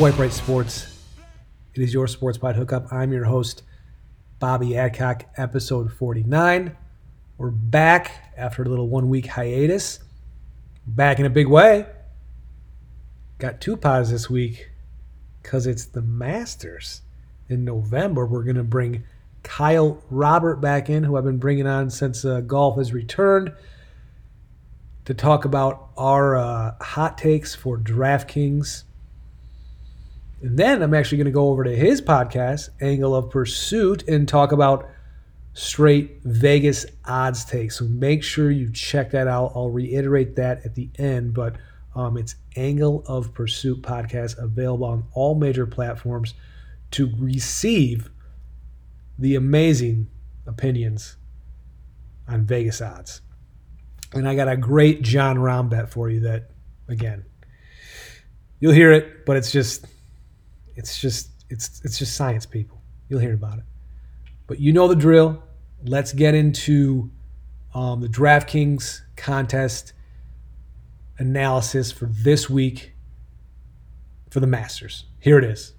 Swipe Right Sports. It is your Sports Pod Hookup. I'm your host, Bobby Adcock, episode 49. We're back after a little one week hiatus. Back in a big way. Got two pods this week because it's the Masters. In November, we're going to bring Kyle Robert back in, who I've been bringing on since uh, golf has returned, to talk about our uh, hot takes for DraftKings. And then I'm actually going to go over to his podcast, Angle of Pursuit, and talk about straight Vegas odds takes. So make sure you check that out. I'll reiterate that at the end, but um, it's Angle of Pursuit podcast available on all major platforms to receive the amazing opinions on Vegas odds. And I got a great Jon Rahm bet for you that, again, you'll hear it, but it's just, it's just, it's, it's just science, people. You'll hear about it. But you know the drill. Let's get into um, the DraftKings contest analysis for this week for the Masters. Here it is.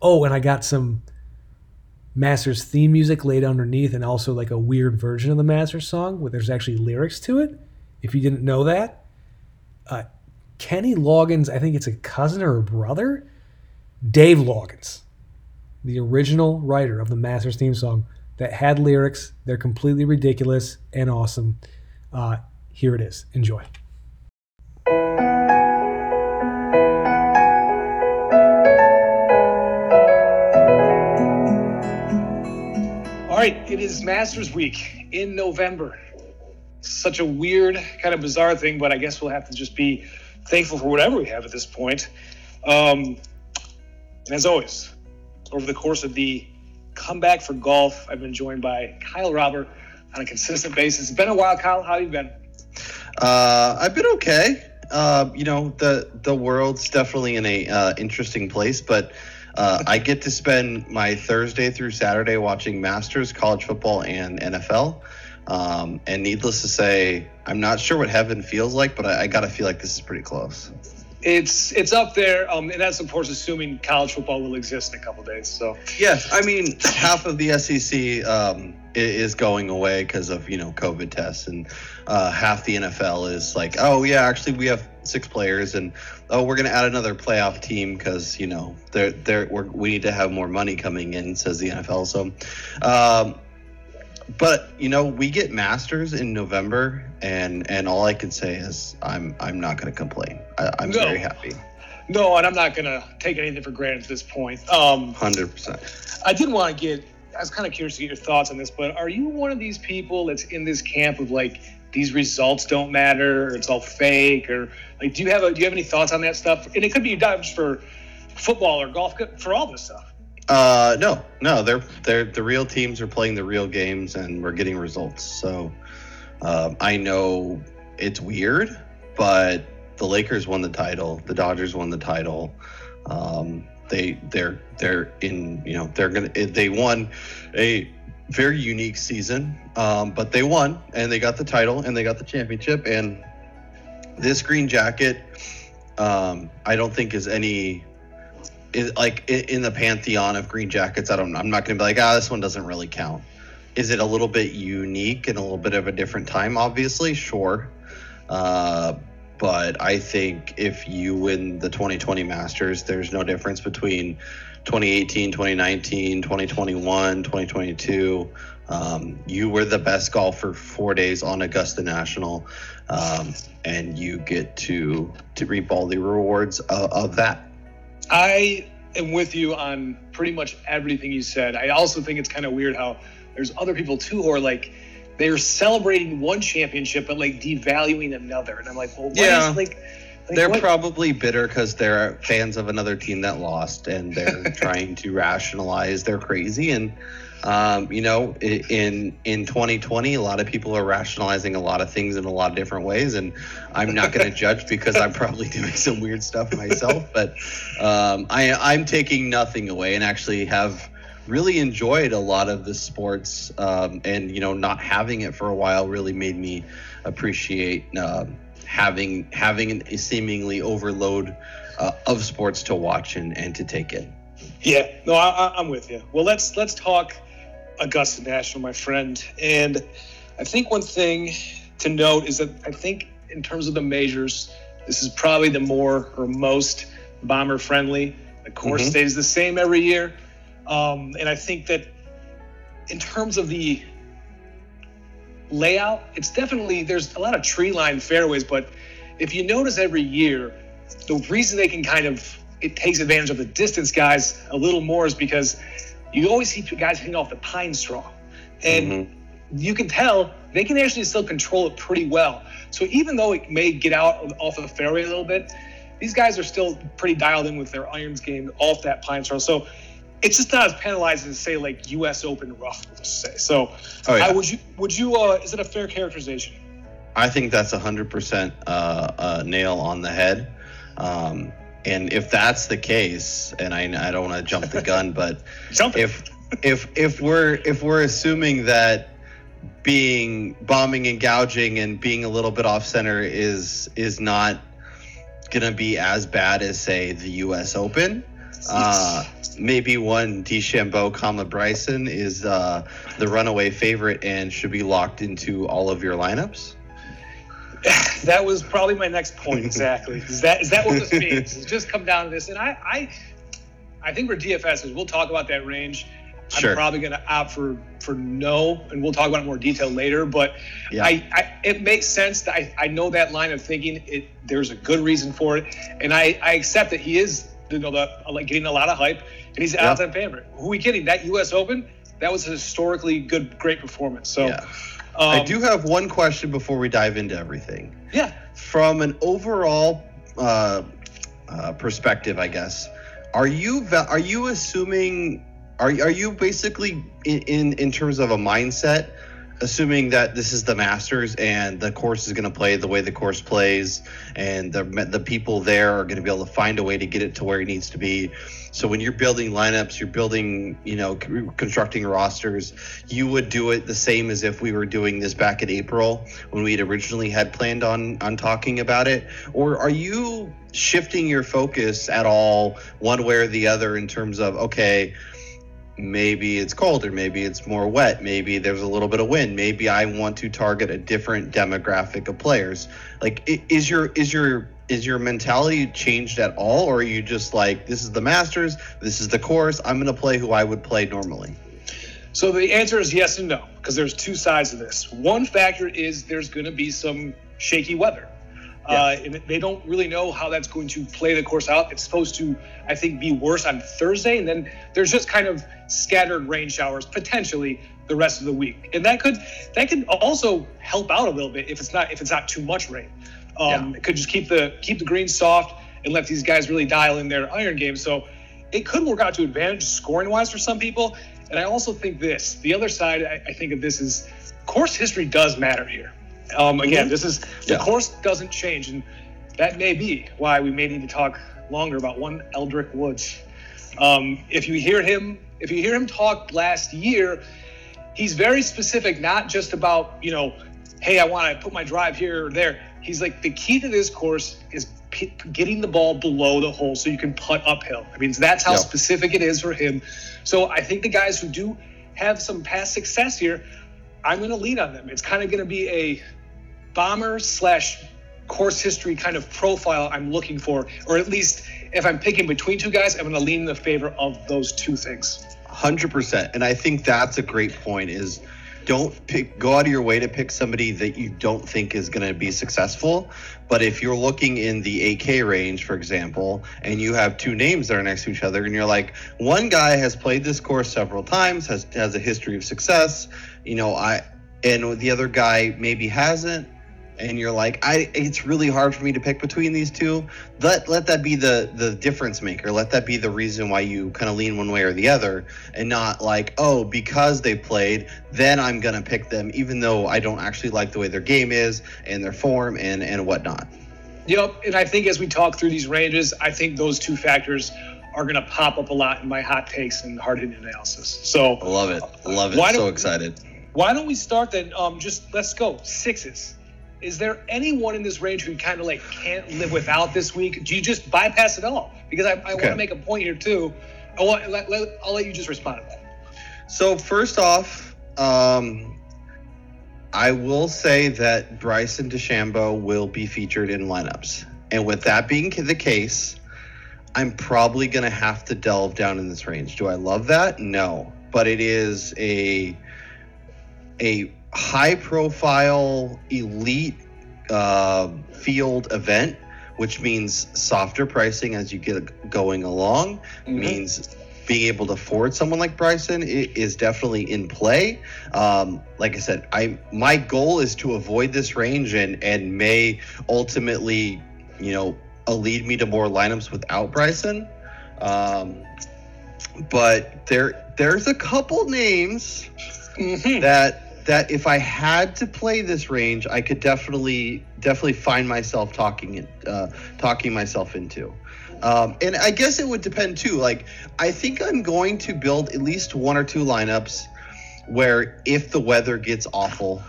Oh, and I got some Masters theme music laid underneath, and also like a weird version of the Masters song where there's actually lyrics to it. If you didn't know that, uh, Kenny Loggins, I think it's a cousin or a brother, Dave Loggins, the original writer of the Masters theme song that had lyrics. They're completely ridiculous and awesome. Uh, here it is. Enjoy. All right, it is Masters Week in November. Such a weird, kind of bizarre thing, but I guess we'll have to just be thankful for whatever we have at this point. Um, and as always, over the course of the comeback for golf, I've been joined by Kyle Robert on a consistent basis. It's been a while, Kyle. How have you been? Uh, I've been okay. Uh, you know, the the world's definitely in a uh, interesting place, but uh, I get to spend my Thursday through Saturday watching Masters, college football, and NFL. Um, and needless to say, I'm not sure what heaven feels like, but I, I got to feel like this is pretty close. It's it's up there, um, and that's of course assuming college football will exist in a couple days. So yes, I mean half of the SEC um, is going away because of you know COVID tests, and uh, half the NFL is like, oh yeah, actually we have six players, and oh we're gonna add another playoff team because you know they're they're we need to have more money coming in, says the NFL. So. Um, but you know we get masters in november and and all i can say is i'm i'm not going to complain. I, am no. very happy. No and i'm not going to take anything for granted at this point. Um 100% i did want to get i was kind of curious to get your thoughts on this but are you one of these people that's in this camp of like these results don't matter or it's all fake or like do you have a do you have any thoughts on that stuff? And it could be not just for football or golf for all this stuff uh, no, no, they're they're the real teams are playing the real games, and we're getting results. So uh, I know it's weird, but the Lakers won the title, the Dodgers won the title. Um, they they're they're in you know they're gonna they won a very unique season, um, but they won and they got the title and they got the championship. And this green jacket, um, I don't think is any is like in the pantheon of green jackets. I don't. I'm not going to be like, ah, this one doesn't really count. Is it a little bit unique and a little bit of a different time? Obviously, sure. Uh, but I think if you win the 2020 Masters, there's no difference between 2018, 2019, 2021, 2022. Um, you were the best golfer four days on Augusta National, um, and you get to to reap all the rewards of, of that. I am with you on pretty much everything you said. I also think it's kind of weird how there's other people too who are like they're celebrating one championship but like devaluing another, and I'm like, well, yeah. Is, like, like, they're what? probably bitter because they're fans of another team that lost, and they're trying to rationalize they're crazy and um, you know, in in 2020, a lot of people are rationalizing a lot of things in a lot of different ways, and I'm not going to judge because I'm probably doing some weird stuff myself. But um, I, I'm taking nothing away, and actually have really enjoyed a lot of the sports, um, and you know, not having it for a while really made me appreciate. Uh, having having a seemingly overload uh, of sports to watch and, and to take in. Yeah, no, I, I'm with you. Well, let's let's talk Augusta National, my friend. And I think one thing to note is that I think in terms of the majors, this is probably the more or most bomber friendly. The course mm-hmm. stays the same every year, um, and I think that in terms of the layout, it's definitely there's a lot of tree line fairways, but if you notice every year, the reason they can kind of it takes advantage of the distance guys a little more is because you always see guys hitting off the pine straw, and mm-hmm. you can tell they can actually still control it pretty well. So even though it may get out off of the fairway a little bit, these guys are still pretty dialed in with their irons game off that pine straw. So it's just not as penalizing as say like U.S. Open rough, let's say. So, oh, yeah. I, would you would you uh, is it a fair characterization? I think that's a hundred percent uh, nail on the head. Um, and if that's the case, and I, I don't want to jump the gun, but if if if we're if we're assuming that being bombing and gouging and being a little bit off center is is not gonna be as bad as say the U.S. Open. Uh, maybe one DeChambeau, comma Bryson is uh, the runaway favorite and should be locked into all of your lineups. that was probably my next point exactly. is that is that what this means? It's just come down to this, and I I I think for DFS we'll talk about that range. Sure. I'm probably going to opt for for no, and we'll talk about it more detail later. But yeah. I, I, it makes sense. That I, I know that line of thinking. It there's a good reason for it, and I, I accept that he is you know the like getting a lot of hype, and he's an outside favorite. Who are we kidding? That U.S. Open, that was a historically good, great performance. So. Yeah. Um, I do have one question before we dive into everything. Yeah. From an overall uh, uh, perspective, I guess, are you are you assuming are are you basically in, in in terms of a mindset? Assuming that this is the Masters and the course is going to play the way the course plays, and the the people there are going to be able to find a way to get it to where it needs to be. So when you're building lineups, you're building, you know, constructing rosters, you would do it the same as if we were doing this back in April when we had originally had planned on on talking about it, or are you shifting your focus at all one way or the other in terms of okay maybe it's colder maybe it's more wet. Maybe there's a little bit of wind. Maybe i want to target a different demographic of players. Like is your is your is your mentality changed at all or are you just like this is the masters this is the course i'm going to play who i would play normally? So the answer is yes and no because there's two sides of this. One factor is there's going to be some shaky weather yeah. Uh, and they don't really know how that's going to play the course out. It's supposed to, I think, be worse on Thursday, and then there's just kind of scattered rain showers potentially the rest of the week, and that could that could also help out a little bit if it's not if it's not too much rain. Um, yeah. It could just keep the keep the greens soft and let these guys really dial in their iron game. So it could work out to advantage scoring wise for some people. And I also think this the other side I, I think of this is course history does matter here. Um, again, mm-hmm. this is the yeah. course doesn't change, and that may be why we may need to talk longer about one Eldrick Woods. Um, if you hear him, if you hear him talk last year, he's very specific, not just about you know, hey, I want to put my drive here or there. He's like the key to this course is p- getting the ball below the hole so you can putt uphill. I mean, that's how yep. specific it is for him. So I think the guys who do have some past success here, I'm going to lean on them. It's kind of going to be a bomber slash course history kind of profile I'm looking for, or at least if I'm picking between two guys, I'm going to lean in the favor of those two things. Hundred percent, and I think that's a great point. Is don't pick go out of your way to pick somebody that you don't think is going to be successful but if you're looking in the ak range for example and you have two names that are next to each other and you're like one guy has played this course several times has has a history of success you know i and the other guy maybe hasn't and you're like, I it's really hard for me to pick between these two. Let let that be the the difference maker. Let that be the reason why you kind of lean one way or the other, and not like, oh, because they played, then I'm gonna pick them, even though I don't actually like the way their game is and their form and and whatnot. Yep, and I think as we talk through these ranges, I think those two factors are going to pop up a lot in my hot takes and hard hitting analysis. So I love it, love it. So excited. Why don't we start then? Um, just let's go sixes is there anyone in this range who kind of like can't live without this week? Do you just bypass it all? Because I, I Okay. want to make a point here too. I want let, let, I'll let you just respond to that. So first off, um, I will say that Bryson DeChambeau will be featured in lineups, and with that being the case, I'm probably going to have to delve down in this range. Do I love that? No, but it is a a high profile elite uh, field event, which means softer pricing as you get going along means being able to afford someone like Bryson is definitely in play. Um, like I said, I my goal is to avoid this range and and may ultimately, you know, lead me to more lineups without Bryson. Um, but there there's a couple names Mhm. that that if I had to play this range, I could definitely definitely find myself talking uh, talking myself into. Um, and I guess it would depend too. Like I think I'm going to build at least one or two lineups where if the weather gets awful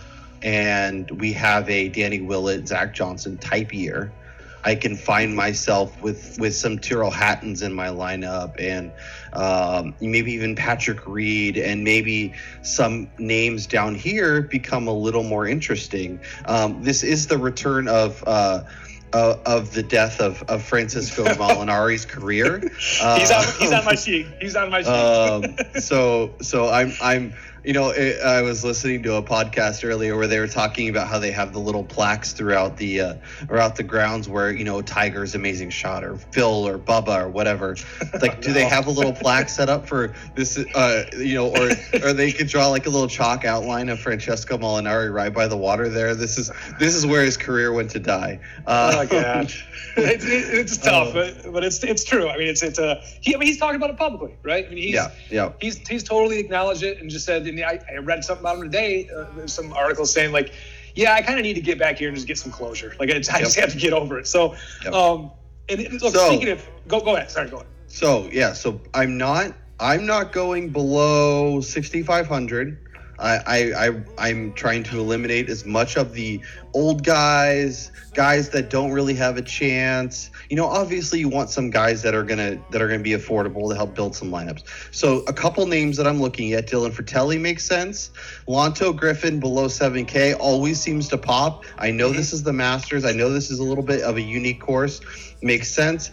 and we have a Danny Willett, Zach Johnson type year, I can find myself with with some Tyrrell Hattons in my lineup and um, maybe even Patrick Reed and maybe some names down here become a little more interesting. Um, this is the return of. Uh, uh, of the death of, of Francesco Molinari's career. he's on he's on my Um, sheet. He's on my sheet. um, so so I'm I'm you know I I was listening to a podcast earlier where they were talking about how they have the little plaques throughout the uh, throughout the grounds where you know Tiger's amazing shot or Phil or Bubba or whatever. Like, do they have a little plaque set up for this? Uh, you know, or or they could draw like a little chalk outline of Francesco Molinari right by the water there. This is this is where his career went to die. Uh, oh gosh, it's, it's tough, Uh, but, but it's it's true. I mean, it's it's a he. I mean, he's talking about it publicly, right? I mean, he's yeah, yeah. he's he's totally acknowledged it and just said. And I, I read something about him today. Uh, there's some articles saying like, yeah, I kind of need to get back here and just get some closure. Like I just, I just have to get over it. So, Yep. um, and it- look, So- speaking of, go go ahead. Sorry, go ahead. So yeah, so I'm not I'm not going below 6,500. I, I I I'm trying to eliminate as much of the old guys, guys that don't really have a chance. You know, obviously you want some guys that are gonna that are gonna be affordable to help build some lineups. So a couple names that I'm looking at, Dylan Frittelli makes sense. Lanto Griffin below 7K always seems to pop. I know mm-hmm. this is the Masters. I know this is a little bit of a unique course. Makes sense.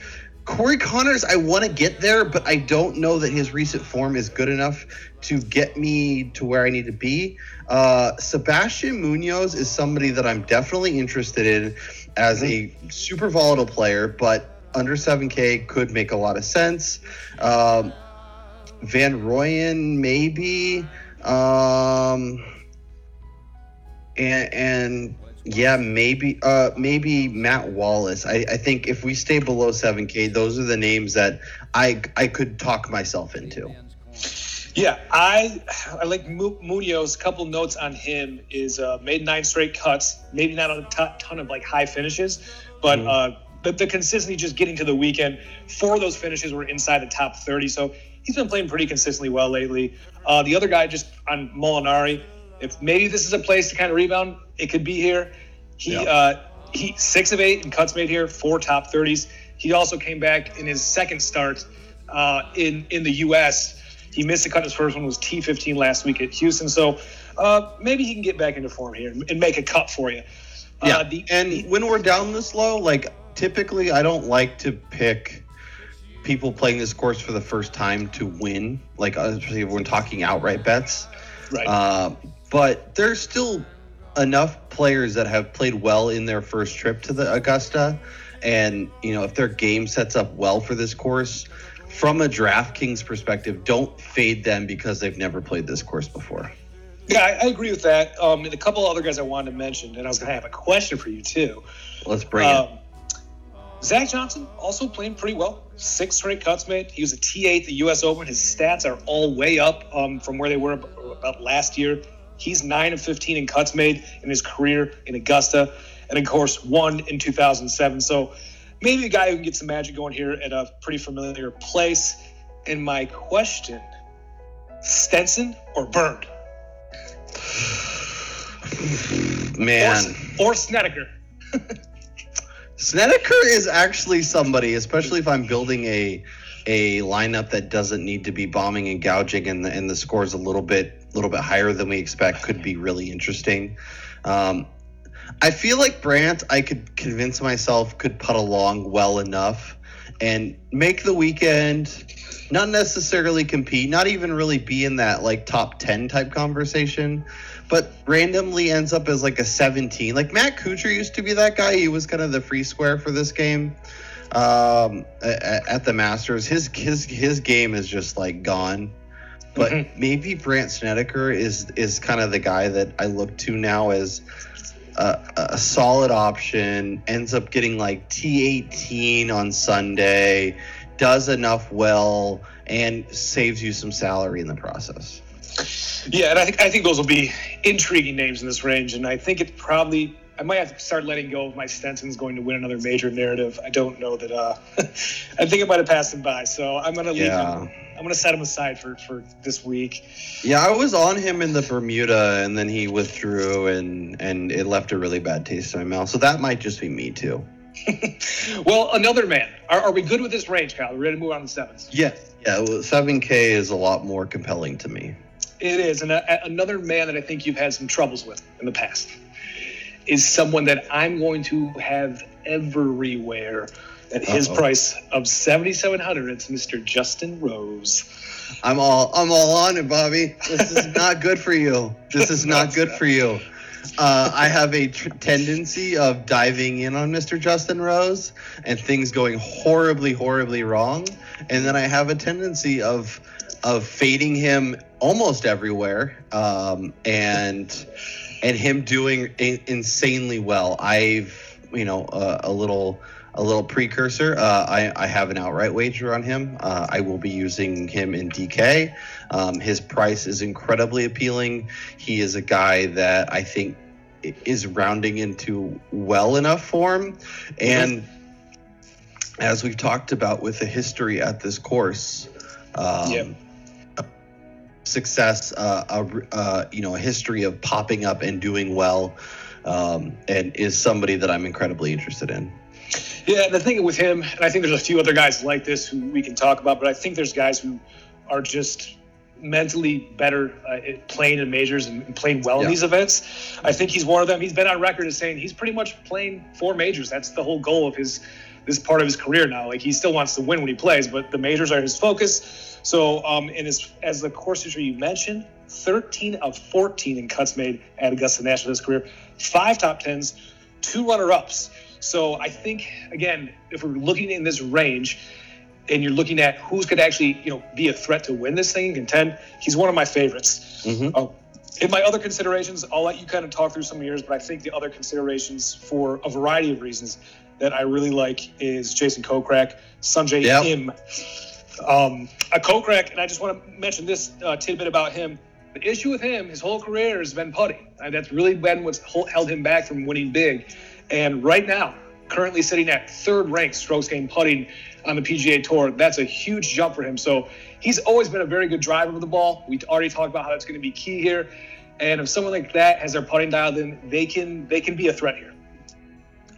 Corey Conners, I want to get there, but I don't know that his recent form is good enough to get me to where I need to be. Uh, Sebastian Munoz is somebody that I'm definitely interested in as a super volatile player, but under 7K could make a lot of sense. Um, Van Rooyen, maybe. Um, and, and yeah, maybe uh maybe Matt Wallace. I, I think if we stay below 7K, those are the names that I I could talk myself into. Yeah, I I like Mu- Munoz. A couple notes on him is uh, made nine straight cuts. Maybe not a ton, ton of like high finishes, but Mhm. uh, the, the consistency just getting to the weekend. Four of those finishes were inside the top thirty, so he's been playing pretty consistently well lately. Uh, the other guy just on Molinari. If maybe this is a place to kind of rebound, it could be here. He uh, he six of eight in cuts made here, four top thirties. He also came back in his second start uh, in in the U.S. He missed a cut. His first one was T15 last week at Houston. So uh, maybe he can get back into form here and, and make a cut for you. Yeah, Uh, the, and the- when we're down this low, like typically I don't like to pick people playing this course for the first time to win, like uh, especially when talking outright bets. right. Uh, but there's still enough players that have played well in their first trip to the Augusta, and you know if their game sets up well for this course, from a DraftKings perspective, don't fade them because they've never played this course before. yeah, I, I agree with that. Um, and a couple other guys I wanted to mention, and I was going to have a question for you too. Let's bring it. Um, Zach Johnson also playing pretty well. Six straight cuts made. He was a T8 at the U.S. Open. His stats are all way up um, from where they were about last year. He's nine of 15 in cuts made in his career in Augusta, and of course one in 2007. So maybe a guy who can get some magic going here at a pretty familiar place. And my question: Stenson or Bird? Man, or Snedeker. Snedeker is actually somebody, especially if I'm building a a lineup that doesn't need to be bombing and gouging, and the and the scores a little bit a little bit higher than we expect, could be really interesting. Um, I feel like Brandt, I could convince myself could put along well enough and make the weekend. Not necessarily compete, not even really be in that like top ten type conversation, but randomly ends up as like a 17. Like Matt Kuchar used to be that guy. He was kind of the free square for this game um, at, at the Masters. His his his game is just like gone. But mm-hmm. maybe Brandt Snedeker is is kind of the guy that I look to now as a, a solid option. Ends up getting like T18 on Sunday, does enough well, and saves you some salary in the process. Yeah, and I think I think those will be intriguing names in this range, and I think it probably I might have to start letting go of my Stenson's going to win another major narrative. I don't know that. Uh, I think I might have passed him by, so I'm going to leave yeah. him. I'm going to set him aside for for this week. Yeah, I was on him in the Bermuda, and then he withdrew, and and it left a really bad taste in my mouth. So that might just be me too. well, another man. Are, are, we good with this range, Kyle? Are we ready to move on to sevens? Yeah, yeah. Seven K is a lot more compelling to me. It is, and a, another man that I think you've had some troubles with in the past is someone that I'm going to have everywhere at his Uh-oh. price of 7700 it's Mr. Justin Rose. I'm all I'm all on it, Bobby. This is not good for you. This is not good for you. Uh, I have a tr- tendency of diving in on Mr. Justin Rose and things going horribly, horribly wrong, and then I have a tendency of of fading him almost everywhere, um, and and him doing insanely well. I've you know uh, a little a little precursor. Uh, I, I have an outright wager on him. Uh, I will be using him in DK. Um, his price is incredibly appealing. He is a guy that I think is rounding into well enough form. And as we've talked about with the history at this course, um, yep success, uh, a, uh, you know, a history of popping up and doing well, um, and is somebody that I'm incredibly interested in. Yeah, the thing with him, and I think there's a few other guys like this who we can talk about, but I think there's guys who are just mentally better uh, playing in majors and playing well yeah. in these events. I think he's one of them. He's been on record as saying he's pretty much playing four majors. That's the whole goal of his this part of his career now. Like he still wants to win when he plays, but the majors are his focus. So, um, and as, as the course history you mentioned, 13 of 14 in cuts made at Augusta National his career, five top tens, two runner ups. So I think again, if we're looking in this range, and you're looking at who's going to actually, you know, be a threat to win this thing and contend, he's one of my favorites. Mm-hmm. Uh, in my other considerations, I'll let you kind of talk through some of yours, but I think the other considerations for a variety of reasons that I really like is Jason Kokrak, Sungjae yep. Im. Um, a Kokrak, and I just want to mention this uh, tidbit about him. The issue with him, his whole career has been putting. And that's really been what's held him back from winning big. And right now, currently sitting at third ranked strokes gained putting on the PGA Tour. That's a huge jump for him. So he's always been a very good driver of the ball. We already talked about how that's going to be key here. And if someone like that has their putting dialed in, they can they can be a threat here.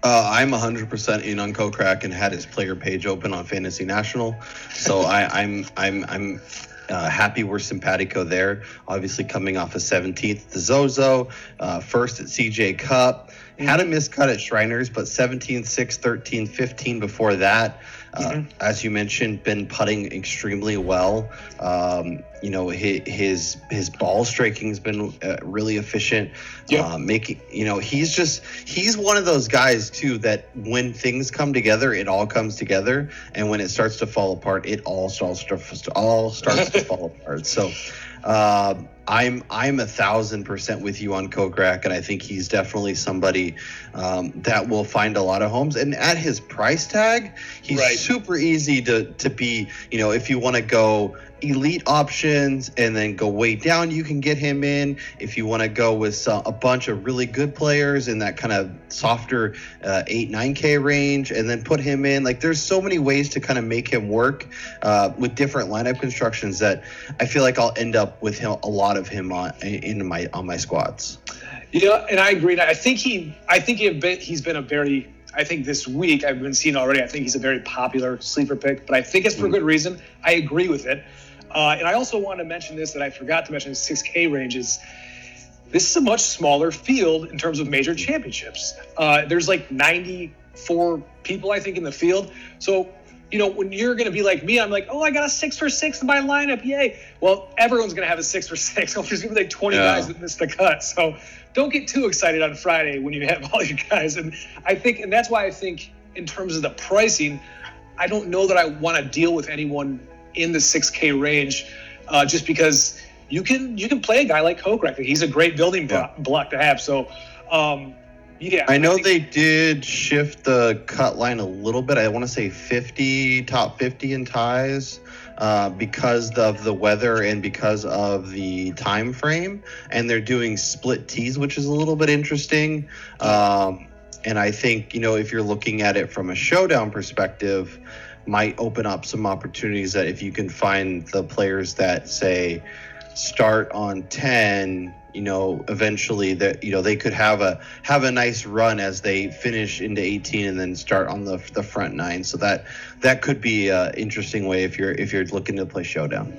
Uh, I'm 100% in on Kokrak and had his player page open on Fantasy National, so I, am I'm I'm, I'm uh, happy we're simpatico there. Obviously, coming off a of 17th the Zozo, uh, first at CJ Cup, had a miscut at Shriners, but 17th, 6, 13, 15 before that. Uh, mm-hmm. As you mentioned, been putting extremely well. Um, you know, his, his his ball striking has been uh, really efficient. Yeah. Uh, making you know, he's just he's one of those guys too that when things come together, it all comes together, and when it starts to fall apart, it all starts to all starts to fall apart. So. Uh, I'm I'm a thousand percent with you on Kokrak, and I think he's definitely somebody um, that will find a lot of homes. And at his price tag, he's right. super easy to to be. You know, if you want to go elite options and then go way down, you can get him in. If you want to go with some, a bunch of really good players in that kind of softer uh, 8 9k range and then put him in like there's so many ways to kind of make him work uh, with different lineup constructions that I feel like I'll end up with him a lot of him on in my on my squads. Yeah, and I agree. I think he, I think he been, he's been a very, I think this week I've been seeing already. I think he's a very popular sleeper pick, but I think it's for mm. good reason. I agree with it, uh, and I also want to mention this that I forgot to mention: 6K ranges. This is a much smaller field in terms of major championships. Uh, there's like 94 people, I think, in the field. So you know, when you're going to be like me, I'm like, oh, I got a six for six in my lineup. Yay. Well, everyone's going to have a six for six. There's going to be like 20 yeah. guys that missed the cut. So don't get too excited on Friday when you have all your guys. And I think, and that's why I think in terms of the pricing, I don't know that I want to deal with anyone in the 6K range uh, just because you can you can play a guy like Kokrak. He's a great building yeah. block to have. So um, yeah. I know I they did shift the cut line a little bit. I want to say 50, top 50 in ties. Uh, because of the weather and because of the time frame, and they're doing split tees, which is a little bit interesting. Um, and I think you know if you're looking at it from a showdown perspective, might open up some opportunities that if you can find the players that say start on 10 you know eventually that you know they could have a have a nice run as they finish into 18 and then start on the the front nine. So that that could be an interesting way if you're if you're looking to play showdown.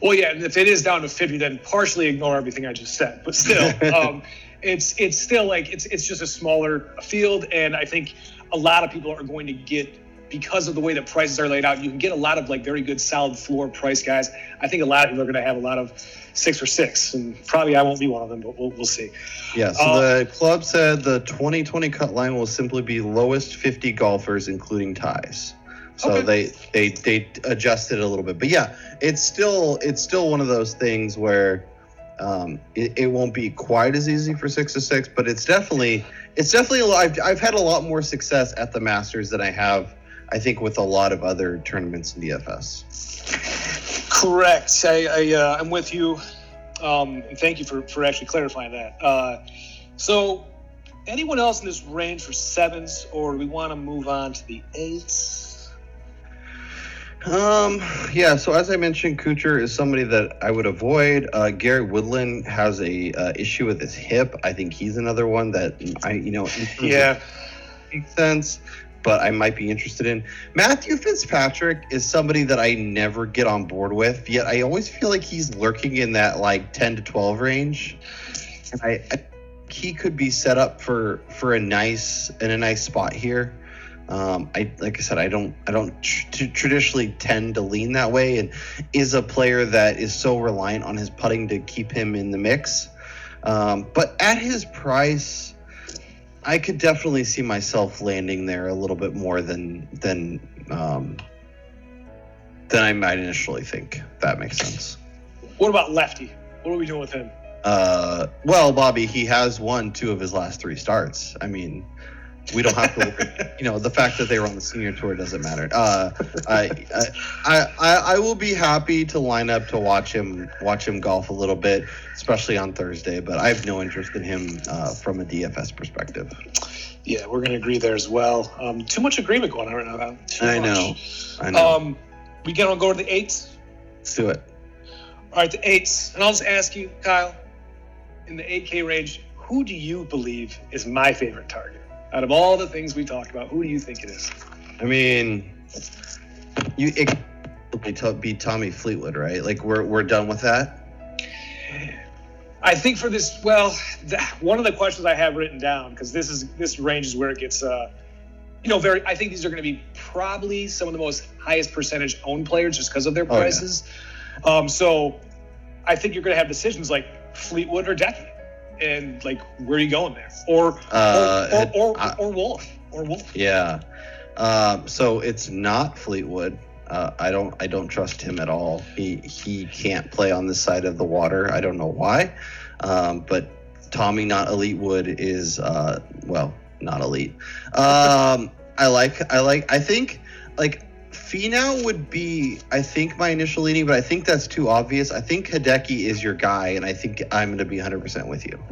Well yeah and if it is down to 50 then partially ignore everything i just said but still um it's it's still like it's it's just a smaller field and i think a lot of people are going to get because of the way the prices are laid out, you can get a lot of like very good solid floor price guys. I think a lot of people are going to have a lot of six for six, and probably I won't be one of them, but we'll, we'll see. Yeah. So uh, the club said the 2020 cut line will simply be lowest 50 golfers, including ties. So okay. they they they adjusted a little bit, but yeah, it's still it's still one of those things where. Um, it, it, won't be quite as easy for six to six, but it's definitely it's definitely a lot. I've, I've had a lot more success at the Masters than I have I think with a lot of other tournaments in DFS. Correct. I, I uh, I'm with you. Um, and thank you for, for actually clarifying that. Uh, so, anyone else in this range for sevens, or do we want to move on to the eights? Um, yeah. So as I mentioned, Kuchar is somebody that I would avoid. Uh, Gary Woodland has a uh, issue with his hip. I think he's another one that I, you know, yeah, makes sense but I might be interested in. Matthew Fitzpatrick is somebody that I never get on board with, yet I always feel like he's lurking in that like 10 to 12 range. And I, I he could be set up for for a nice in a nice spot here. Um, I like I said, I don't I don't tr- traditionally tend to lean that way, and is a player that is so reliant on his putting to keep him in the mix. Um, but at his price, I could definitely see myself landing there a little bit more than than um, than I might initially think. That makes sense. What about Lefty? What are we doing with him? Uh, well, Bobby, he has won two of his last three starts. I mean, we don't have to. you know, the fact that they were on the senior tour doesn't matter. Uh, I, I, I, I will be happy to line up to watch him watch him golf a little bit, especially on Thursday. But I have no interest in him uh, from a DFS perspective. Yeah, we're going to agree there as well. Um, too much agreement going on right now. Too I much. know. I know. Um, we going to go to the eights. Let's do it. All right, the eights, and I'll just ask you, Kyle, in the 8K range, who do you believe is my favorite target? Out of all the things we talked about, who do you think it is? I mean, you it would be Tommy Fleetwood, right? Like we're we're done with that. I think for this, well, one of the questions I have written down because this is this range is where it gets, uh, you know, very. I think these are going to be probably some of the most highest percentage owned players just because of their prices. Oh, yeah. um, so I think you're going to have decisions like Fleetwood or Decky and like where are you going there? Or uh, or, or, or, I, or, wolff or wolff. Yeah. Um, so it's not fleetwood. Uh, i don't i don't trust him at all. He he can't play on this side of the water. I don't know why. Um, but tommy not elite wood is uh, well not elite. Um, i like i like i think like Finau would be, I think, my initial leaning, but I think that's too obvious. I think Hideki is your guy, and I think I'm going to be 100% with you.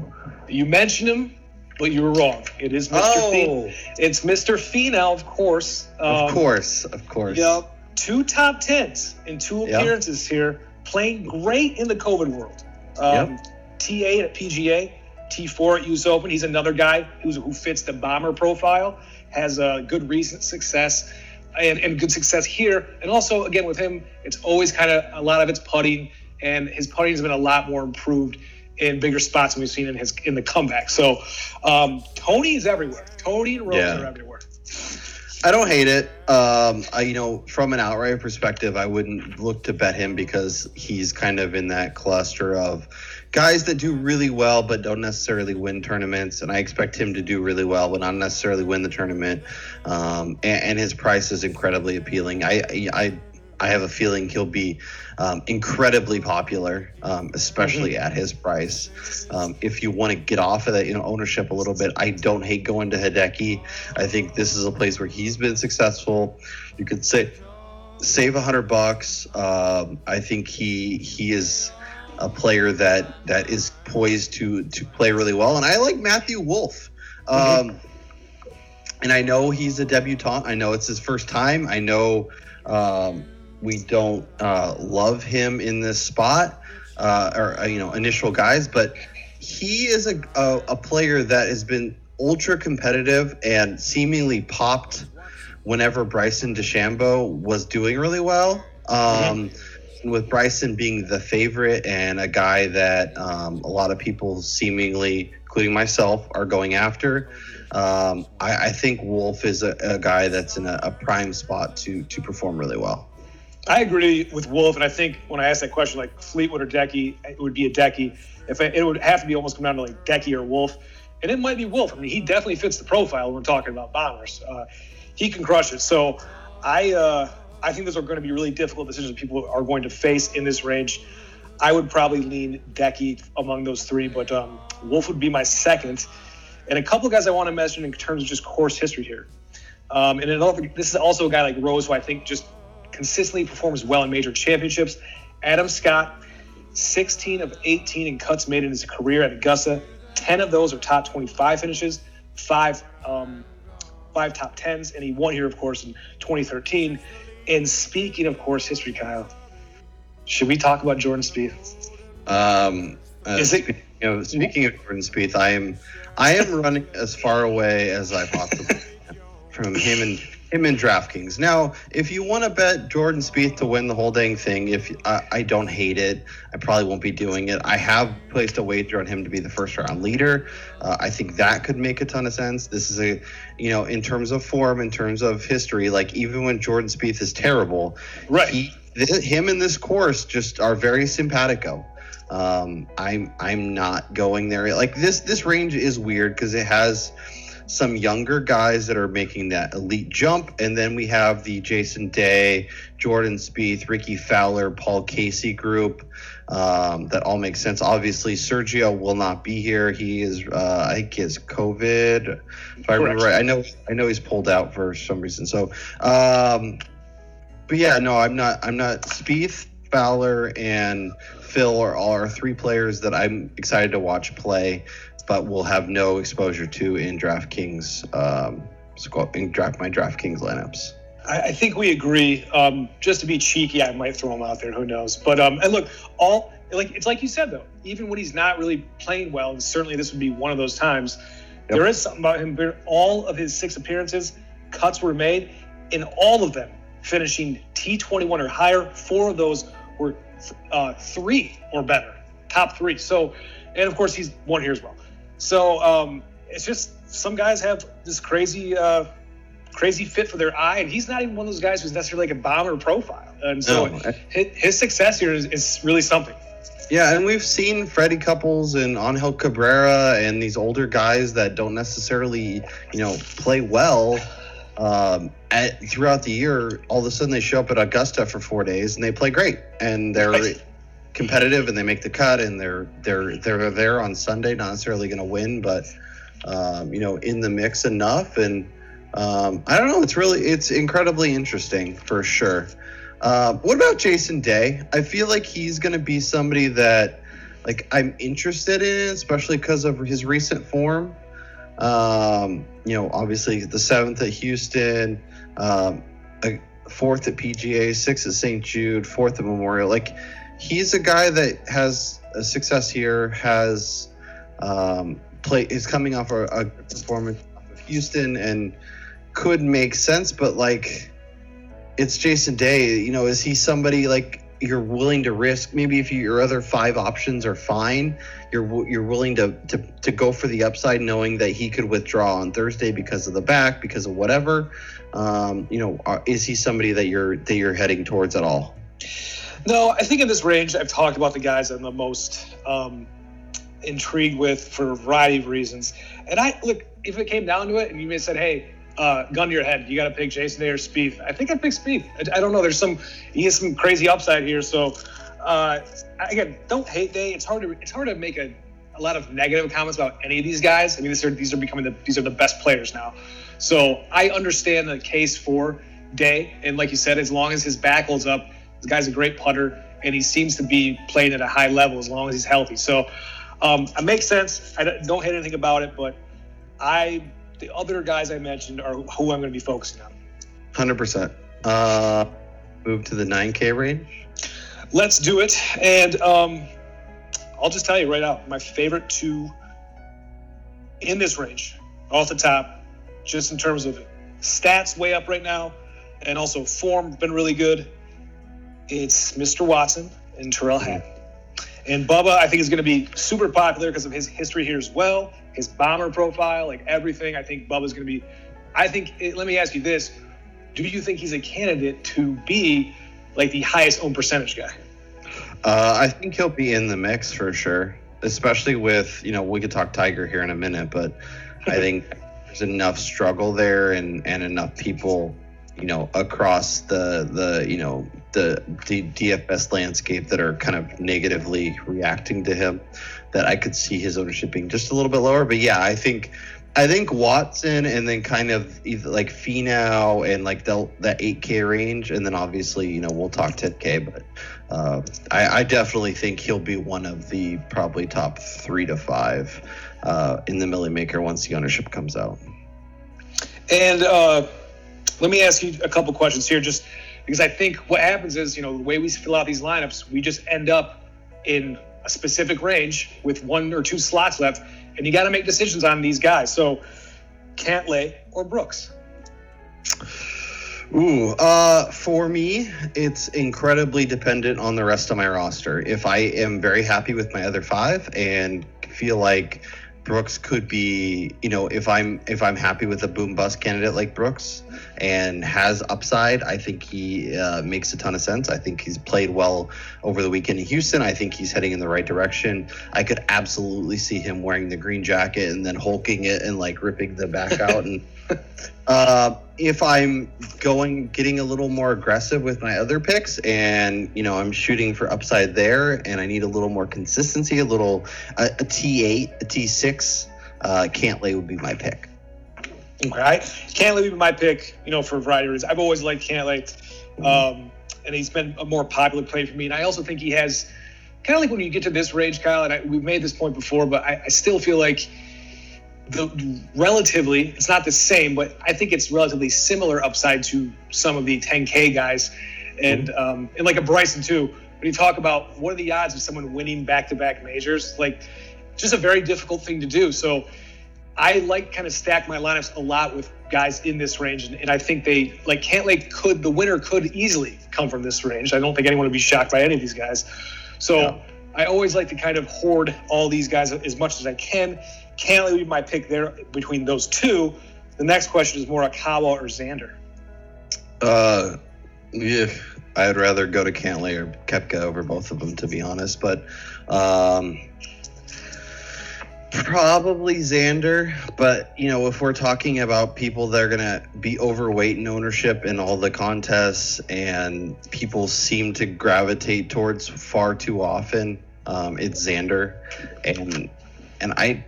You mentioned him, but you were wrong. It is Mr. Oh. Finau. It's Mr. Finau, of course. Um, of course, of course. Yeah, two top tens in two appearances yep. here, playing great in the COVID world. Um, yep. TA at PGA, T4 at US Open. He's another guy who's, who fits the bomber profile, has a good recent success and, and good success here. And also, again, with him, it's always kind of a lot of it's putting, and his putting has been a lot more improved in bigger spots than we've seen in his in the comeback. So um, Tony is everywhere. Tony and Rose Yeah. are everywhere. I don't hate it. Um, I, you know, from an outright perspective, I wouldn't look to bet him because he's kind of in that cluster of guys that do really well but don't necessarily win tournaments. And I expect him to do really well but not necessarily win the tournament. Um, and, and his price is incredibly appealing. I, I, I have a feeling he'll be um, incredibly popular, um, especially at his price. Um, if you want to get off of that, you know, ownership a little bit, I don't hate going to Hideki. I think this is a place where he's been successful. You could say save a hundred bucks. Um, I think he he is a player that that is poised to to play really well, and I like Matthew Wolff. Um, and I know he's a debutant. I know it's his first time. I know um, we don't uh, love him in this spot uh, or uh, you know initial guys, but he is a, a a player that has been ultra competitive and seemingly popped whenever Bryson DeChambeau was doing really well. Um, With Bryson being the favorite and a guy that um, a lot of people seemingly, including myself, are going after. Um, I, I think Wolff is a, a guy that's in a, a prime spot to to perform really well. I agree with Wolff, and I think when I asked that question, like Fleetwood or Decky, it would be a Decky. If it, it would have to be almost come down to like Decky or Wolff, and it might be Wolff. I mean, he definitely fits the profile when we're talking about bombers. Uh, he can crush it. So, I uh, I think those are going to be really difficult decisions people are going to face in this range. I would probably lean Decky among those three, but um, Wolff would be my second. And a couple of guys I want to mention in terms of just course history here. Um, and another, this is also a guy like Rose who I think just consistently performs well in major championships. Adam Scott, 16 of 18 in cuts made in his career at Augusta. 10 of those are top 25 finishes, five um, five top tens, and he won here, of course, in 2013. And speaking of course history, Kyle, should we talk about Jordan Spieth? Um, uh, Is it- speaking of, speaking of Jordan Spieth, I am I am running as far away as I possibly can from him and him in DraftKings. Now, if you want to bet Jordan Spieth to win the whole dang thing, if I, I don't hate it, I probably won't be doing it. I have placed a wager on him to be the first round leader. Uh, I think that could make a ton of sense. This is a, you know, in terms of form, in terms of history, like even when Jordan Spieth is terrible, Right. he, th- him and this course just are very simpatico. Um, I'm I'm not going there. Like this this range is weird because it has some younger guys that are making that elite jump, and then we have the Jason Day, Jordan Spieth, Rickie Fowler, Paul Casey group. Um, that all makes sense. Obviously, Sergio will not be here. He is, uh, I think, he COVID. If I remember right, I know, I know he's pulled out for some reason. So, um, but yeah, no, I'm not. I'm not. Spieth, Fowler, and Phil are all are three players that I'm excited to watch play, but will have no exposure to in DraftKings. Um, in draft my DraftKings lineups. I, I think we agree. Um, just to be cheeky, I might throw him out there. Who knows? But um, and look, all like it's like you said though. Even when he's not really playing well, and certainly this would be one of those times. There is something about him. Where all of his six appearances, cuts were made, in all of them finishing T21 or higher. Four of those were uh, three or better, top three. So, and of course he's one here as well. So um, it's just some guys have this crazy. Uh, crazy fit for their eye, and he's not even one of those guys who's necessarily like a bomber profile. And so No. his, his success here is, is really something. Yeah, and we've seen Freddie Couples and Angel Cabrera and these older guys that don't necessarily, you know, play well. Um, at, throughout the year, all of a sudden they show up at Augusta for four days and they play great, and they're Right. competitive and they make the cut and they're they're they're there on Sunday, not necessarily going to win, but um, you know, in the mix enough. And um, I don't know, it's really it's incredibly interesting for sure. Uh, what about Jason Day? I feel like he's going to be somebody that, like, I'm interested in, especially because of his recent form. Um, you know, obviously the seventh at Houston, um, fourth at PGA, sixth at St. Jude, fourth at Memorial. Like, he's a guy that has a success here, has Um, play is coming off a, a performance of Houston and could make sense, but like it's Jason Day. You know, is he somebody like you're willing to risk? Maybe if you, your other five options are fine, you're you're willing to, to to go for the upside, knowing that he could withdraw on Thursday because of the back, because of whatever. Um, you know, are, is he somebody that you're that you're heading towards at all? No, I think in this range, I've talked about the guys I'm the most um, intrigued with for a variety of reasons. And I look, if it came down to it, and you may said, "Hey, uh, gun to your head, you got to pick Jason Day or Spieth," I think I'd pick Spieth. I, I, don't know. There's some he has some crazy upside here. So uh, again, don't hate Day. It's hard to it's hard to make a, a lot of negative comments about any of these guys. I mean, these are these are becoming the these are the best players now. So I understand the case for Day, and like you said, as long as his back holds up, this guy's a great putter, and he seems to be playing at a high level as long as he's healthy. So um, it makes sense. I don't hate anything about it, but I the other guys I mentioned are who I'm going to be focusing on. Hundred percent. Uh, move to the 9K range. Let's do it, and um, I'll just tell you right out, my favorite two in this range, off the top, just in terms of stats, way up right now, and also form been really good. It's Mr. Watson and Tyrrell Hatton. And Bubba, I think, is going to be super popular because of his history here as well, his bomber profile, like everything. I think Bubba's going to be. I think. Let me ask you this: Do you think he's a candidate to be like the highest owned percentage guy? Uh, I think he'll be in the mix for sure, especially with you know we could talk Tiger here in a minute, but I think there's enough struggle there and and enough people you know across the the you know the, the DFS landscape that are kind of negatively reacting to him that I could see his ownership being just a little bit lower. But yeah, I think I think Watson and then kind of like Finau and like the that 8K range, and then obviously you know we'll talk 10K, but uh, I, I, definitely think he'll be one of the probably top three to five uh, in the Millie Maker once the ownership comes out. And uh, let me ask you a couple questions here, just because I think what happens is, you know, the way we fill out these lineups, we just end up in a specific range with one or two slots left, and you got to make decisions on these guys. So, Cantlay or Brooks? Ooh, uh, for me, it's incredibly dependent on the rest of my roster. If I am very happy with my other five and feel like Brooks could be, you know, if I'm if I'm happy with a boom bust candidate like Brooks and has upside, I think he uh, makes a ton of sense. I think he's played well over the weekend in Houston. I think he's heading in the right direction. I could absolutely see him wearing the green jacket and then hulking it and like ripping the back out and uh, if I'm going getting a little more aggressive with my other picks, and you know I'm shooting for upside there, and I need a little more consistency, a little a a T8, a T6, uh, Cantlay would be my pick. Okay, Cantlay would be my pick. You know, for a variety of reasons. I've always liked Cantlay, um, and he's been a more popular play for me. And I also think he has kind of like when you get to this range, Kyle. And I, we've made this point before, but I, I still feel like the relatively it's not the same, but I think it's relatively similar upside to some of the 10K guys, and mm-hmm. um, and like a Bryson too. When you talk about what are the odds of someone winning back-to-back majors, like just a very difficult thing to do. So I like kind of stack my lineups a lot with guys in this range, and, and I think they like Cantlay could the winner could easily come from this range. I don't think anyone would be shocked by any of these guys. So. Yeah. I always like to kind of hoard all these guys as much as I can can't leave my pick there between those two. The next question is Morikawa or Xander. Uh, yeah, I'd rather go to Cantlay or Koepka over both of them, to be honest. But um, probably Xander. But you know, if we're talking about people that are gonna be overweight in ownership in all the contests, and people seem to gravitate towards far too often, um, it's Xander, and and I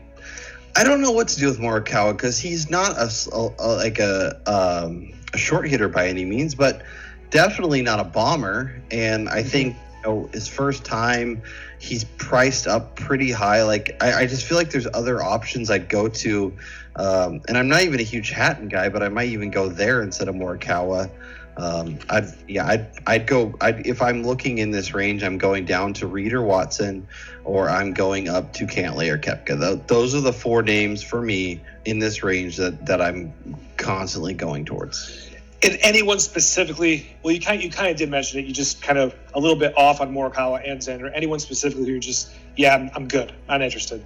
I don't know what to do with Morikawa because he's not a, a, a like a um, a short hitter by any means, but definitely not a bomber. And I think you know, his first time, he's priced up pretty high. Like I, I just feel like there's other options I'd go to, um, and I'm not even a huge Hatton guy, but I might even go there instead of Morikawa. Um, I'd yeah, I'd I'd go. I'd, if I'm looking in this range, I'm going down to Reed or Watson, or I'm going up to Cantlay or Koepka. Those are the four names for me in this range that that I'm constantly going towards. And anyone specifically? Well, you kind you kind of did mention it. You just kind of a little bit off on Morikawa and Xander. Anyone specifically who just yeah, I'm, I'm good. Not interested.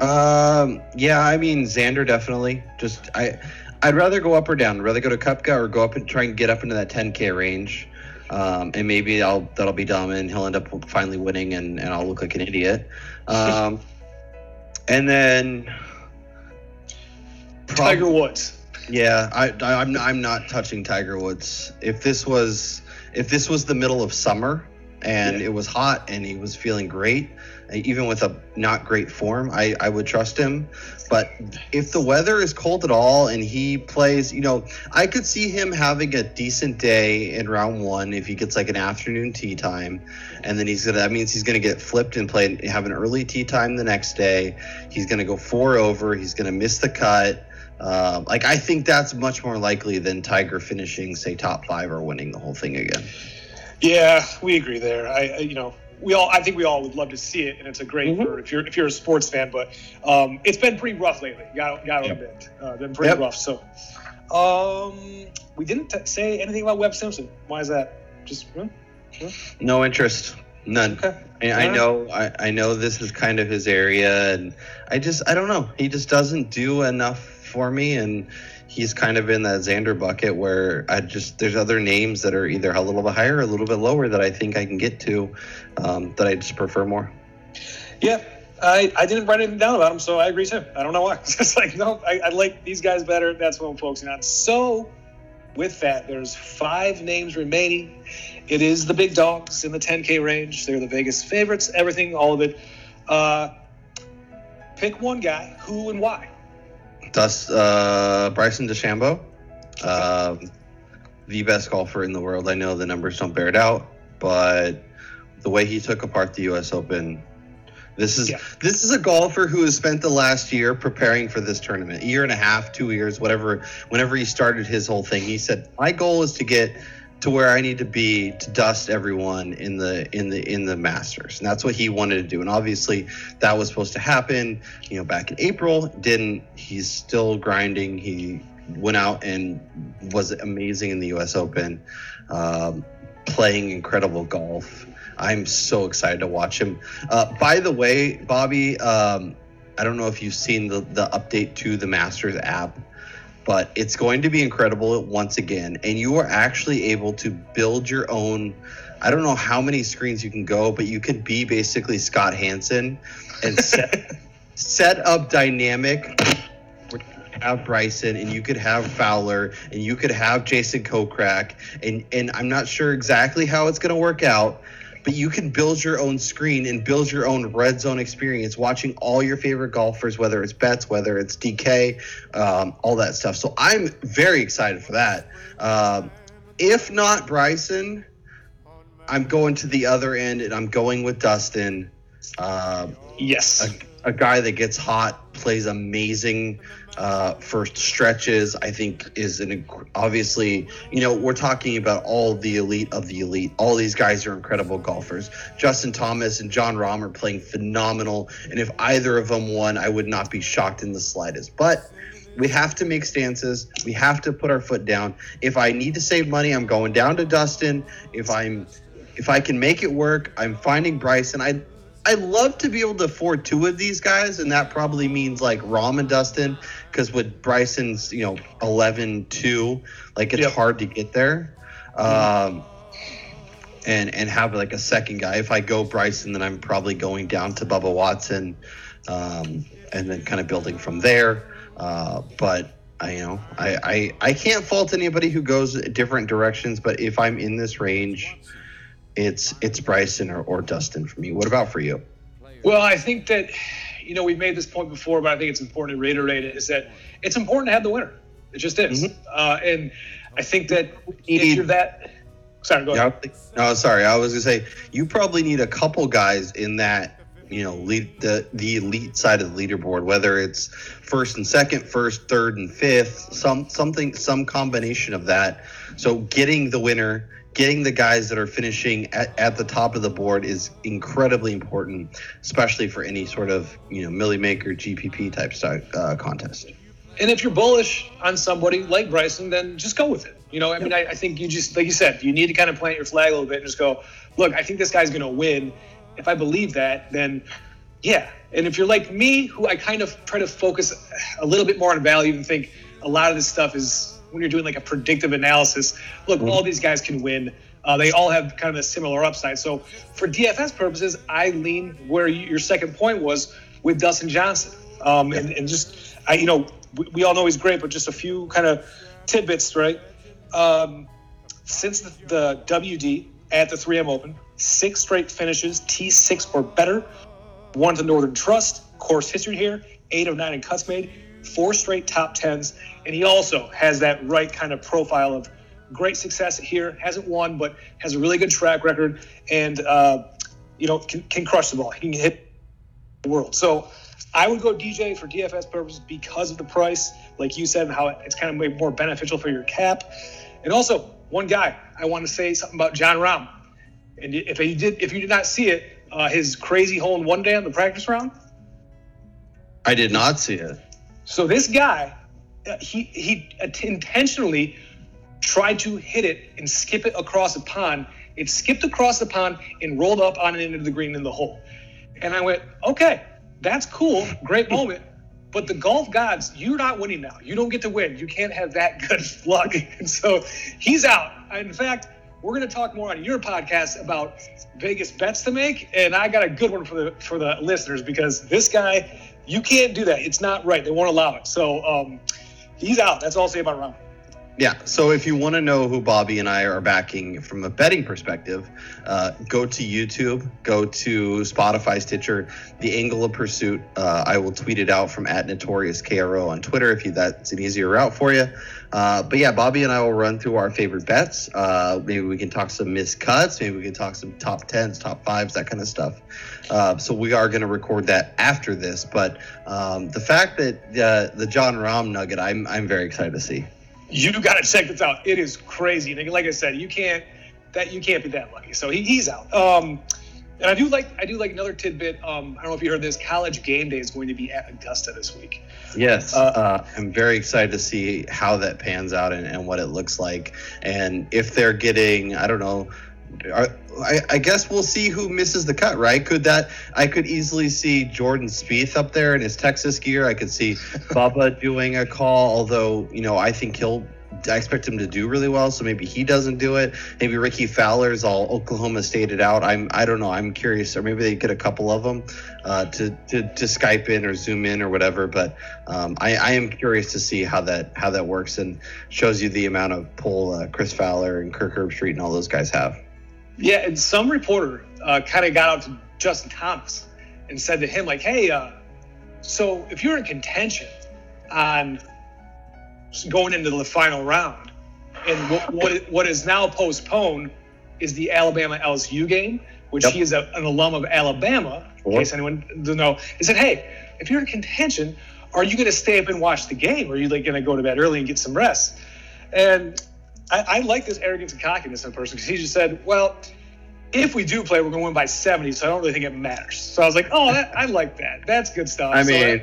Um, yeah, I mean Xander definitely. Just I, I'd rather go up or down. I'd rather go to Koepka or go up and try and get up into that 10k range. Um, and maybe I'll that'll be dumb and he'll end up finally winning and, and I'll look like an idiot. Um, and then prob- Tiger Woods. Yeah, I, I I'm I'm not touching Tiger Woods. If this was if this was the middle of summer and Yeah. it was hot and he was feeling great, even with a not great form, I I would trust him. But if the weather is cold at all and he plays, you know, I could see him having a decent day in round one if he gets like an afternoon tee time, and then he's gonna that means he's gonna get flipped and play have an early tee time the next day. He's gonna go four over. He's gonna miss the cut. Uh, like I think that's much more likely than Tiger finishing say top five or winning the whole thing again. Yeah, we agree there. I, I you know we all I think we all would love to see it, and it's a great Mhm. for if you're if you're a sports fan. But um, it's been pretty rough lately. Got got Yep. admit, uh, been pretty Yep. rough. So, um, we didn't t- say anything about Webb Simpson. Why is that? Just hmm? No interest, none. okay. I, I know, I, I know this is kind of his area, and I just, I don't know. He just doesn't do enough for me, and he's kind of in that Xander bucket where I just, there's other names that are either a little bit higher or a little bit lower that I think I can get to, um, that I just prefer more. Yeah, I, I didn't write anything down about him, so I agree too. I don't know why. It's just like, no, I, I like these guys better. That's what I'm focusing on. So, with that, there's five names remaining. It is the big dogs in the 10K range. They're the Vegas favorites, everything, all of it. Uh, pick one guy, who and why. Thus, uh, Bryson DeChambeau, um, the best golfer in the world. I know the numbers don't bear it out, but the way he took apart the U.S. Open, this is Yeah. this is a golfer who has spent the last year preparing for this tournament, a year and a half, two years, whatever. Whenever he started his whole thing, he said, "My goal is to get." To where I need to be to dust everyone in the in the in the Masters, and that's what he wanted to do. And obviously, that was supposed to happen you know, back in April. Didn't. He's still grinding. He went out and was amazing in the U.S. Open, um, playing incredible golf. I'm so excited to watch him. Uh, by the way, Bobby, um, I don't know if you've seen the, the update to the Masters app, but it's going to be incredible once again. And you are actually able to build your own. I don't know how many screens you can go, but you could be basically Scott Hanson and set set up dynamic where have Bryson and you could have Fowler and you could have Jason Kokrak and and I'm not sure exactly how it's going to work out but you can build your own screen and build your own red zone experience watching all your favorite golfers whether it's bets whether it's DK um, all that stuff. So I'm very excited for that. Um, if not Bryson I'm going to the other end and I'm going with Dustin. Um, Yes. a, a guy that gets hot, plays amazing uh, first stretches. I think is an obviously you know we're talking about all the elite of the elite. All these guys are incredible golfers. Justin Thomas and Jon Rahm are playing phenomenal, and if either of them won, I would not be shocked in the slightest. But we have to make stances. We have to put our foot down. If I need to save money, I'm going down to Dustin. If I'm if I can make it work, I'm finding Bryson. I I love to be able to afford two of these guys, and that probably means like Rahm and Dustin, because with Bryson's, you know, 11 2, like it's Yep. hard to get there. Um, and and have like a second guy. If I go Bryson, then I'm probably going down to Bubba Watson, um, and then kind of building from there. Uh, but I, you know, I, I I can't fault anybody who goes different directions. But if I'm in this range, it's it's Bryson or, or Dustin for me. What about for you? Well, I think that, you know, we've made this point before, but I think it's important to reiterate it is that it's important to have the winner. It just is. Mhm. Uh, and I think that You if need- you're that, sorry, go ahead. No, sorry. I was gonna say you probably need a couple guys in that you know lead the the elite side of the leaderboard, whether it's first and second, first, third, and fifth, some something some combination of that. So getting the winner, getting the guys that are finishing at, at the top of the board is incredibly important, especially for any sort of you know milli maker GPP type style, uh, contest. And if you're bullish on somebody like Bryson, then just go with it. You know, I mean, I, I, think you just, like you said, you need to kind of plant your flag a little bit and just go, look, I think this guy's going to win. If I believe that, then yeah. And if you're like me, who I kind of try to focus a little bit more on value and think a lot of this stuff is when you're doing like a predictive analysis, look, mm-hmm. all these guys can win. Uh, they all have kind of a similar upside. So for DFS purposes, I lean where you, your second point was with Dustin Johnson. Um, and, and just, I, you know, we, we all know he's great, but just a few kind of tidbits, right? Um, since the, the, WD at the 3M Open, six straight finishes, T6 or better, one to Northern Trust, course history here, eight of nine in cuts made, four straight top tens, and he also has that right kind of profile of great success here. Hasn't won, but has a really good track record, and uh, you know can, can crush the ball. He can hit the world. So I would go DJ for DFS purposes because of the price, like you said, and how it's kind of made more beneficial for your cap. And also, one guy I want to say something about Jon Rahm. And if you did, if you did not see it, uh, his crazy hole in one day on the practice round. I did not see it. So this guy, uh, he he intentionally tried to hit it and skip it across the pond. It skipped across the pond and rolled up on it into the green in the hole. And I went, okay, that's cool, great moment. But the golf gods, you're not winning now. You don't get to win. You can't have that good luck. And so he's out. In fact, we're going to talk more on your podcast about Vegas bets to make, and I got a good one for the for the listeners because this guy, you can't do that. It's not right. They won't allow it. So um, he's out. That's all I'll say about Rahm. Yeah. So if you want to know who Bobby and I are backing from a betting perspective, uh, go to YouTube, go to Spotify, Stitcher, The Angle of Pursuit. Uh, I will tweet it out from at Notorious KRO on Twitter if you, that's an easier route for you. Uh, but yeah, Bobby and I will run through our favorite bets. Uh, maybe we can talk some missed cuts. Maybe we can talk some top tens, top fives, that kind of stuff. Uh, so we are going to record that after this. But um, the fact that uh, the Jon Rahm nugget, I'm I'm very excited to see you got to check this out. It is crazy. Like I said, you can't that you can't be that lucky. So he, he's out. Um, and I do like I do like another tidbit. Um, I don't know if you heard this. College game day is going to be at Augusta this week. Yes, uh, uh, I'm very excited to see how that pans out and, and what it looks like, and if they're getting I don't know. Are, I, I, guess we'll see who misses the cut, right? Could that I could easily see Jordan Spieth up there in his Texas gear. I could see Bubba doing a call, although you know I think he'll I expect him to do really well, so maybe he doesn't do it. Maybe Rickie Fowler's all Oklahoma stated out. I'm I don't know. I'm curious, or maybe they get a couple of them uh, to, to to Skype in or Zoom in or whatever. But um, I, I am curious to see how that how that works and shows you the amount of pull uh, Chris Fowler and Kirk Herbstreit and all those guys have. Yeah, and some reporter uh, kind of got out to Justin Thomas and said to him like, "Hey, uh, so if you're in contention on going into the final round. And what, what, what is now postponed is the Alabama LSU game, which yep. he is a, an alum of Alabama, in case anyone doesn't know. He said, hey, if you're in contention, are you going to stay up and watch the game? Or are you like going to go to bed early and get some rest? And I, I like this arrogance and cockiness in person because he just said, well, if we do play, we're going to win by 70, so I don't really think it matters. So I was like, oh, that, I like that. That's good stuff. I mean,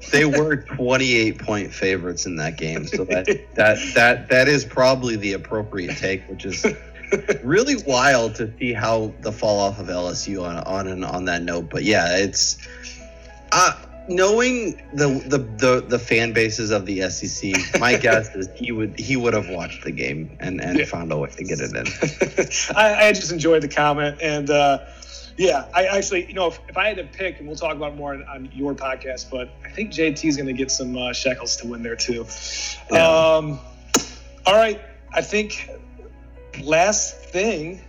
so they were 28 point favorites in that game so that that that that is probably the appropriate take which is really wild to see how the fall off of LSU on on and on that note but yeah it's uh knowing the, the the the fan bases of the SEC my guess is he would he would have watched the game and and yeah. found a way to get it in I, I just enjoyed the comment and uh yeah, I actually, you know, if, if I had to pick, and we'll talk about more on, on your podcast, but I think JT is going to get some uh, shekels to win there too. Yeah. Um, all right, I think last thing,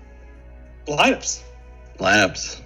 lineups. Lineups.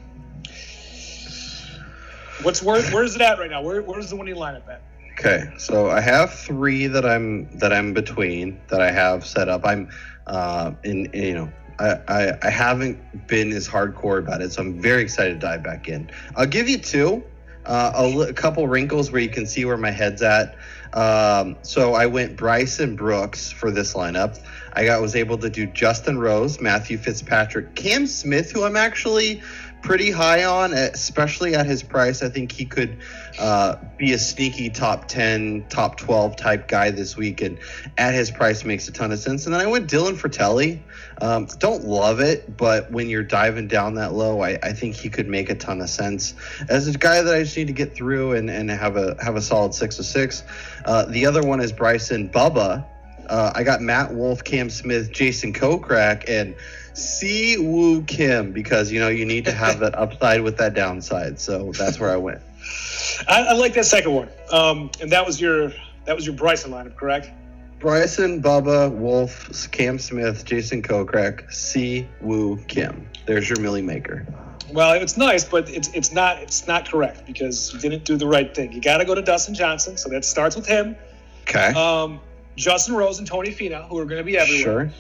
What's where? Where is it at right now? Where, where's the winning lineup at? Okay, so I have three that I'm that I'm between that I have set up. I'm uh, in, you know I, I, I haven't been as hardcore about it, so I'm very excited to dive back in. I'll give you two, uh, a, li- couple wrinkles where you can see where my head's at. Um, so I went Bryson Brooks for this lineup. I got was able to do Justin Rose, Matthew Fitzpatrick, Cam Smith, who I'm actually pretty high on, especially at his price. I think he could uh, be a sneaky top 10, top 12 type guy this week. And at his price makes a ton of sense. And then I went Dylan Frittelli. Um, don't love it, but when you're diving down that low, I, I think he could make a ton of sense as a guy that I just need to get through and, and have a have a solid six of six. Uh, the other one is Bryson Bubba. Uh, I got Matt Wolff, Cam Smith, Jason Kokrak, and Si Woo Kim because you know you need to have that upside with that downside. So that's where I went. I, I like that second one. Um, and that was your that was your Bryson lineup, correct? Bryson, Bubba, Wolff, Cam Smith, Jason Kokrak, Si Woo Kim. There's your Millie Maker. Well, it's nice, but it's it's not it's not correct because you didn't do the right thing. You got to go to Dustin Johnson, so that starts with him. Okay. Um, Justin Rose and Tony Finau, who are going to be everywhere. Sure.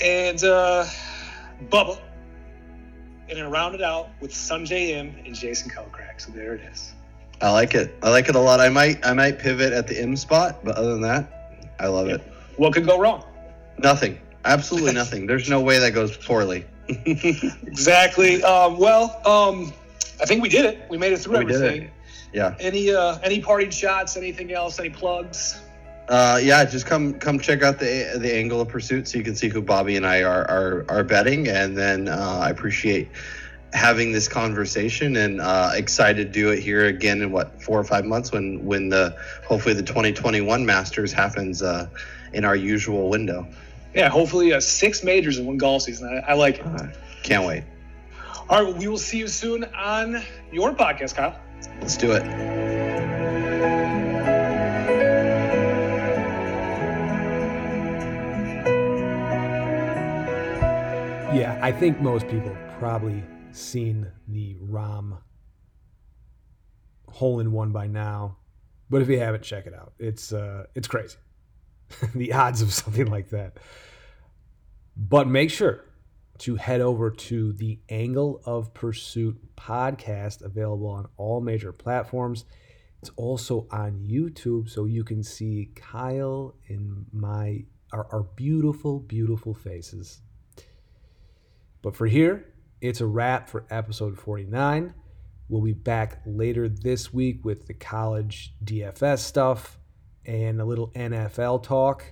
And uh, Bubba. And then round it out with Sungjae Im and Jason Kokrak. So there it is. I like it. I like it a lot. I might I might pivot at the M spot, but other than that, I love it. What could go wrong? Nothing. Absolutely nothing. There's no way that goes poorly. Exactly. Um, well, um, I think we did it. We made it through We did everything. it. Yeah. Any uh, any parting shots? Anything else? Any plugs? Uh, yeah, just come come check out the the angle of pursuit so you can see who Bobby and I are are, are betting, and then uh, I appreciate having this conversation and uh, excited to do it here again in what four or five months when when the hopefully the 2021 Masters happens uh, in our usual window. Yeah, hopefully uh, six majors in one golf season. I, I like it. Can't wait. All right, well, we will see you soon on your podcast, Kyle. Let's do it. Yeah, I think most people probably seen the Rahm hole in one by now. But if you haven't, check it out. It's uh it's crazy. the odds of something like that. But make sure to head over to the Angle of Pursuit podcast available on all major platforms. It's also on YouTube so you can see Kyle and my our, our beautiful beautiful faces. But for here, it's a wrap for episode 49. We'll be back later this week with the college DFS stuff and a little NFL talk.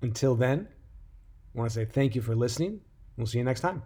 Until then, I want to say thank you for listening. We'll see you next time.